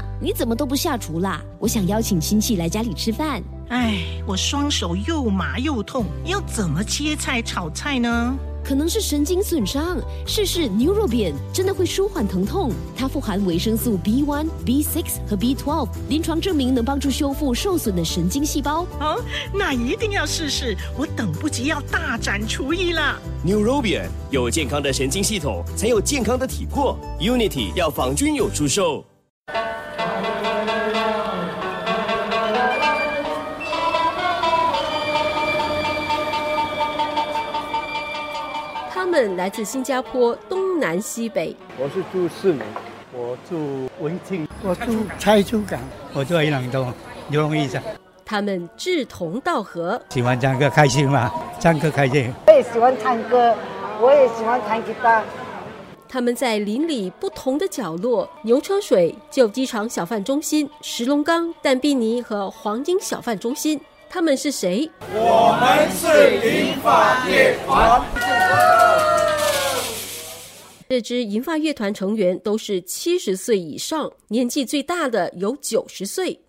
娜，你怎么都不下厨啦？我想邀请亲戚来家里吃饭。哎，我双手又麻又痛，要怎么切菜炒菜呢？可能是神经损伤，试试 Neurobian 真的会舒缓疼痛。它富含维生素 B1、B6 和 B12，临床证明能帮助修复受损的神经细胞。哦，那一定要试试，我等不及要大展厨艺了。Neurobian 有健康的神经系统，才有健康的体魄。Unity 药房均有出售。们来自新加坡东南西北，我是住四门，我住文庆，我住菜珠港，我住宜朗东，刘荣义下。他们志同道合，喜欢唱歌开心吗？唱歌开心。我也喜欢唱歌，我也喜欢弹吉他。他们在邻里不同的角落，牛车水、旧机场小贩中心、石龙岗、但碧尼和黄金小贩中心。他们是谁？我们是银发乐团。这支银发乐团成员都是七十岁以上，年纪最大的有九十岁。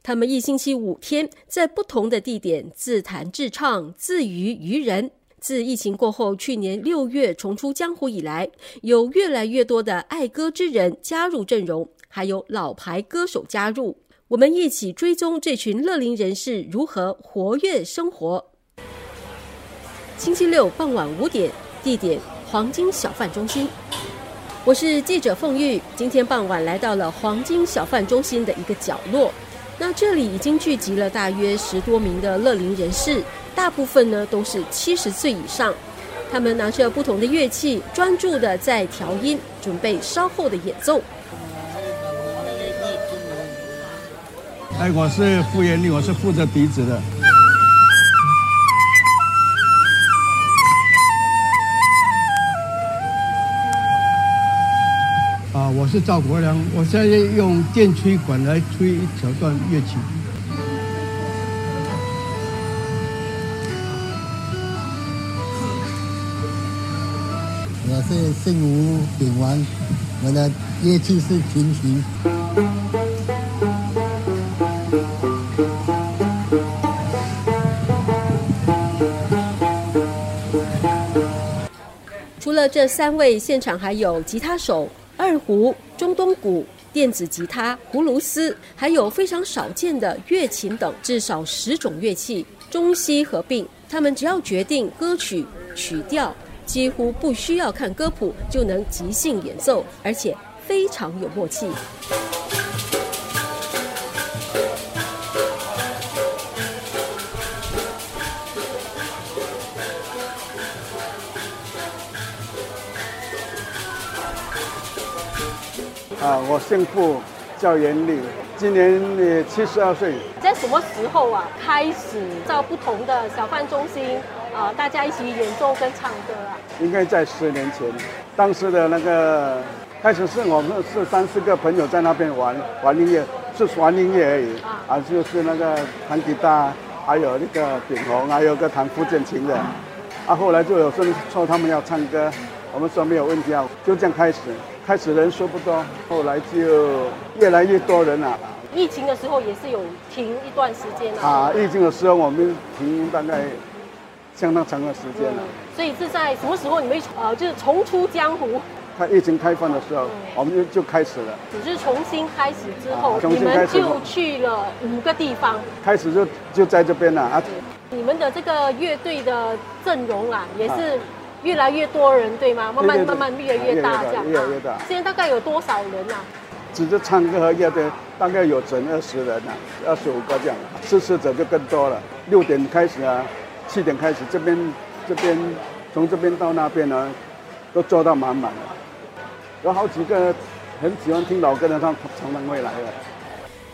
他们一星期五天在不同的地点自弹自唱，自娱娱人。自疫情过后，去年六月重出江湖以来，有越来越多的爱歌之人加入阵容，还有老牌歌手加入。我们一起追踪这群乐龄人士如何活跃生活。星期六傍晚五点，地点黄金小贩中心。我是记者凤玉，今天傍晚来到了黄金小贩中心的一个角落。那这里已经聚集了大约十多名的乐龄人士，大部分呢都是七十岁以上。他们拿着不同的乐器，专注的在调音，准备稍后的演奏。哎，我是傅元利，我是负责笛子的。啊，我是赵国良，我现在用电吹管来吹一小段乐曲。我是姓吴，丙王，我的乐器是琴琴。除了这三位，现场还有吉他手、二胡、中东鼓、电子吉他、葫芦丝，还有非常少见的乐琴等，至少十种乐器，中西合并。他们只要决定歌曲曲调，几乎不需要看歌谱就能即兴演奏，而且非常有默契。啊，我姓傅，叫严立，今年也七十二岁。在什么时候啊，开始到不同的小贩中心啊，大家一起演奏跟唱歌啊？应该在十年前，当时的那个开始是我们是三四个朋友在那边玩玩音乐，是玩音乐而已啊，就是那个弹吉他，还有那个顶红，还有个弹福建琴的。啊，后来就有说说他们要唱歌，我们说没有问题啊，就这样开始。开始人数不多，后来就越来越多人了。疫情的时候也是有停一段时间啊。啊，疫情的时候我们停大概相当长的时间了。所以是在什么时候你们呃就是重出江湖？它疫情开放的时候，我们就就开始了。只是重新开始之后，你们就去了五个地方。开始就就在这边了啊。你们的这个乐队的阵容啊，也是。越来越多人，对吗？慢慢慢慢越来越大，这样。越来越大。现在大概有多少人啊？只是唱歌和乐队，大概有整二十人啊，二十五个这样。支持者就更多了。六点开始啊，七点开始，这边这边从这边到那边呢，都坐到满满的。有好几个很喜欢听老歌的，他常常会来的。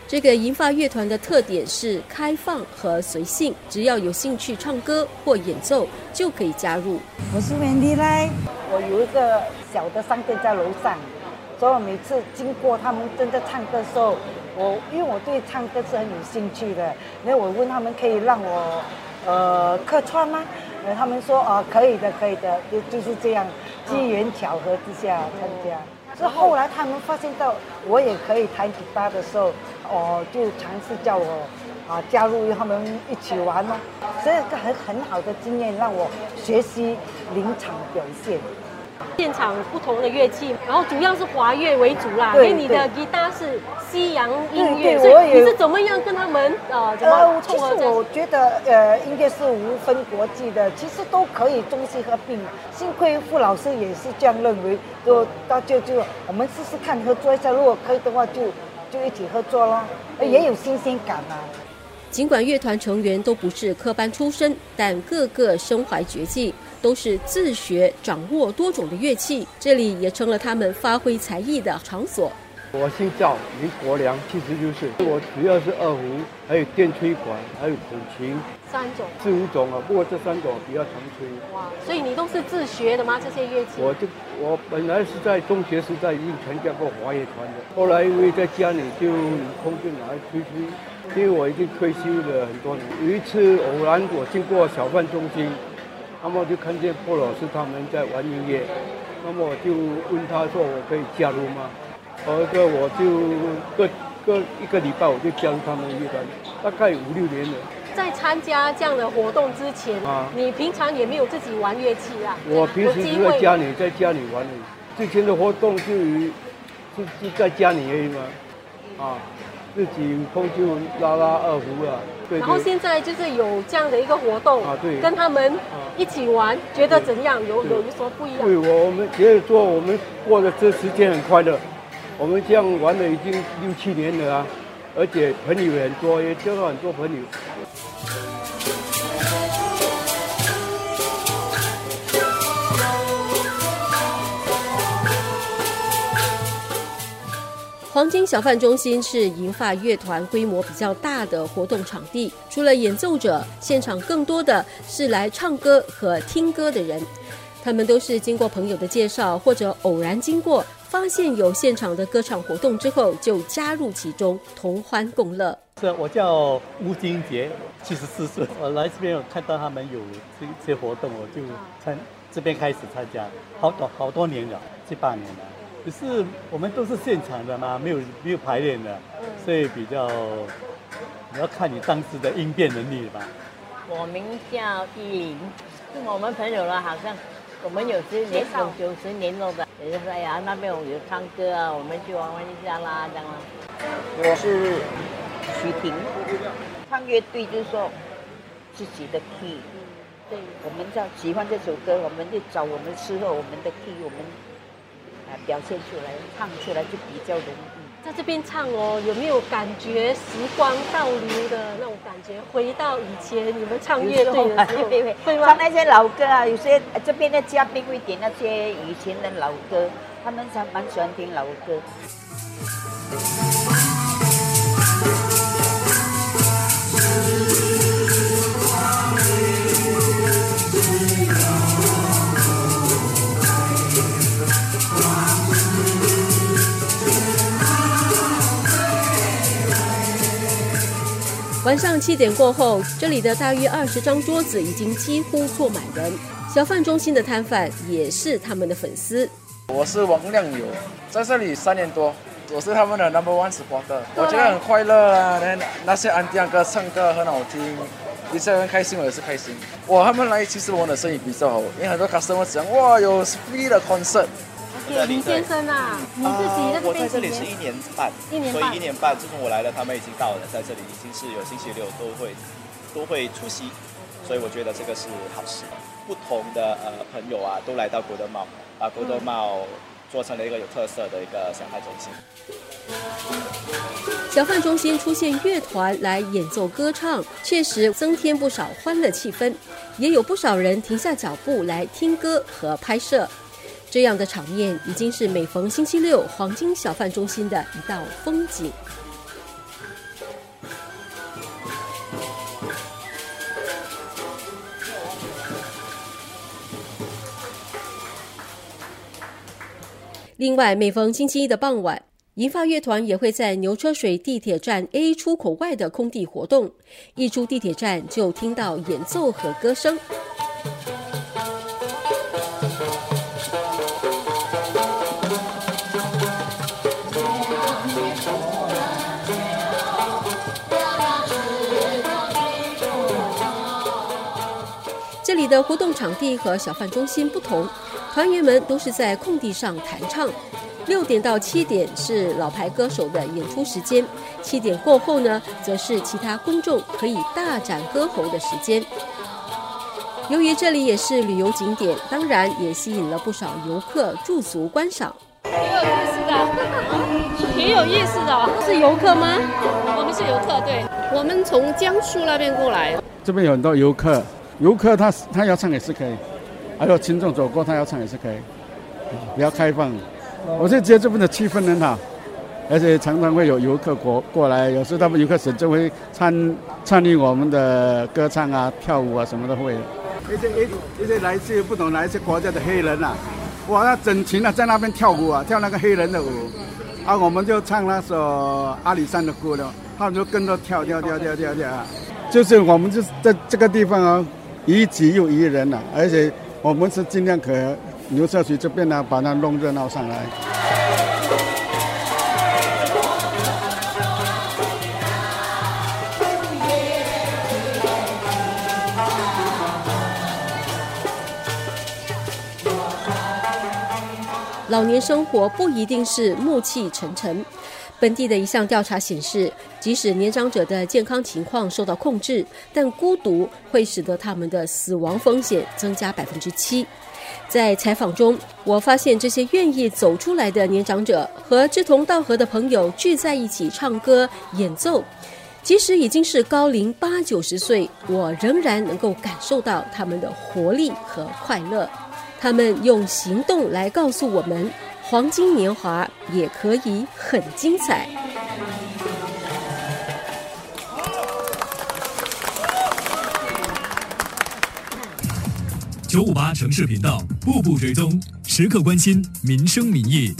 这个银发乐团的特点是开放和随性，只要有兴趣唱歌或演奏就可以加入。我是 wendy 来，我有一个小的商店在楼上，所以我每次经过他们正在唱歌的时候，我因为我对唱歌是很有兴趣的，那我问他们可以让我呃客串吗？呃，他们说哦可以的，可以的，就就是这样机缘巧合之下参加。是后来他们发现到我也可以弹吉他的时候，哦，就尝试叫我啊加入他们一起玩哦，这个很很好的经验让我学习临场表现。现场不同的乐器，然后主要是华乐为主啦。因为你的吉他是西洋音乐，所以你是怎么样跟他们呃怎么其实我觉得呃音乐是无分国际的，其实都可以中西合并。幸亏傅老师也是这样认为，就大家就我们试试看合作一下，如果可以的话就就一起合作咯，也有新鲜感啊。尽管乐团成员都不是科班出身，但个个身怀绝技。都是自学掌握多种的乐器，这里也成了他们发挥才艺的场所。我姓赵，名国良，七十六岁。我主要是二胡，还有电吹管，还有古琴，三种，四五种啊。不过这三种比较常吹。哇，所以你都是自学的吗？这些乐器？我就我本来是在中学时代已经参加过华乐团的，后来因为在家里就有空就拿来吹吹。因为我已经退休了很多年，有一次偶然我经过小贩中心。那么就看见波老师他们在玩音乐，那么我就问他说：“我可以加入吗？”后个我就各各一个礼拜我就加入他们乐团，大概五六年了。在参加这样的活动之前，啊，你平常也没有自己玩乐器啊？我平时是在家里在家里玩的，之前的活动就就就在家里而已嘛，啊。自己有空就拉拉二胡啊，对。然后现在就是有这样的一个活动啊，对，跟他们一起玩，觉得怎样？有有什么不一样？对，我我们觉得说我们过的这时间很快乐，我们这样玩了已经六七年了啊，而且朋友很多，也交了很多朋友。黄金小贩中心是银发乐团规模比较大的活动场地。除了演奏者，现场更多的是来唱歌和听歌的人。他们都是经过朋友的介绍，或者偶然经过，发现有现场的歌唱活动之后，就加入其中，同欢共乐。是，我叫吴金杰，七十四岁。我来这边有看到他们有这些活动，我就参这边开始参加，好多好多年了，七八年了。只是我们都是现场的嘛，没有没有排练的，所以比较你要看你当时的应变能力吧。我名叫依林，是我们朋友了，好像我们有十年有九十年了的，也就是哎呀那边我有唱歌啊，我们去玩玩一下啦，这样。我是徐婷，唱乐队就是说自己的 key，对，我们叫喜欢这首歌，我们就找我们适合我们的 key，我们。啊，表现出来，唱出来就比较容易。在这边唱哦，有没有感觉时光倒流的那种感觉？回到以前你们唱乐队的时候？唱那些老歌啊，有些这边的嘉宾会点那些以前的老歌，他们才蛮喜欢听老歌。晚上七点过后，这里的大约二十张桌子已经几乎坐满人。小贩中心的摊贩也是他们的粉丝。我是王亮友，在这里三年多，我是他们的 number one supporter。我觉得很快乐啊，那那些安迪哥唱歌很好听，一些人开心，我也是开心。哇，他们来其实我的生意比较好，因为很多 customer 讲哇有 free 的 concert。林先生啊，你自己在这边我在这里是一年半，一年半，所以一年半，自从我来了，他们已经到了，在这里已经是有星期六都会都会出席，所以我觉得这个是好事。不同的呃朋友啊，都来到国德茂，把国德茂做成了一个有特色的一个小贩中心。小贩中心出现乐团来演奏歌唱，确实增添不少欢乐气氛，也有不少人停下脚步来听歌和拍摄。这样的场面已经是每逢星期六黄金小贩中心的一道风景。另外，每逢星期一的傍晚，银发乐团也会在牛车水地铁站 A 出口外的空地活动。一出地铁站，就听到演奏和歌声。里的活动场地和小贩中心不同，团员们都是在空地上弹唱。六点到七点是老牌歌手的演出时间，七点过后呢，则是其他公众可以大展歌喉的时间。由于这里也是旅游景点，当然也吸引了不少游客驻足观赏。挺有意思的，挺有意思的。是游客吗？我们是游客，对，我们从江苏那边过来。这边有很多游客，游客他他要唱也是可以，还有群众走过他要唱也是可以，比较开放。我是觉得这边的气氛很好，而且常常会有游客过过来，有时候他们游客时就会参参与我们的歌唱啊、跳舞啊什么都会。一些一一些来自不同来自国家的黑人啊，哇，那整群啊在那边跳舞啊，跳那个黑人的舞，啊，我们就唱那首阿里山的歌了，他们就跟着跳跳跳跳跳跳，就是我们就是在这个地方啊，一己又宜人了，而且我们是尽量可。牛社区这边呢，把它弄热闹上来。老年生活不一定是暮气沉沉。本地的一项调查显示，即使年长者的健康情况受到控制，但孤独会使得他们的死亡风险增加百分之七。在采访中，我发现这些愿意走出来的年长者和志同道合的朋友聚在一起唱歌演奏，即使已经是高龄八九十岁，我仍然能够感受到他们的活力和快乐。他们用行动来告诉我们，黄金年华也可以很精彩。九五八城市频道，步步追踪，时刻关心民生民意。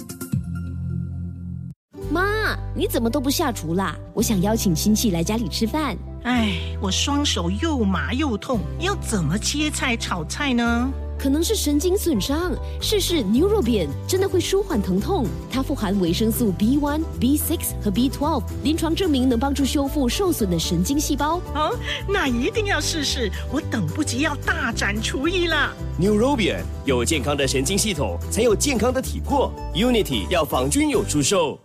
妈，你怎么都不下厨啦？我想邀请亲戚来家里吃饭。哎，我双手又麻又痛，要怎么切菜炒菜呢？可能是神经损伤，试试 Neurobian 真的会舒缓疼痛。它富含维生素 B1、B6 和 B12，临床证明能帮助修复受损的神经细胞。哦，那一定要试试！我等不及要大展厨艺了。Neurobian 有健康的神经系统，才有健康的体魄。Unity 要仿君有出售。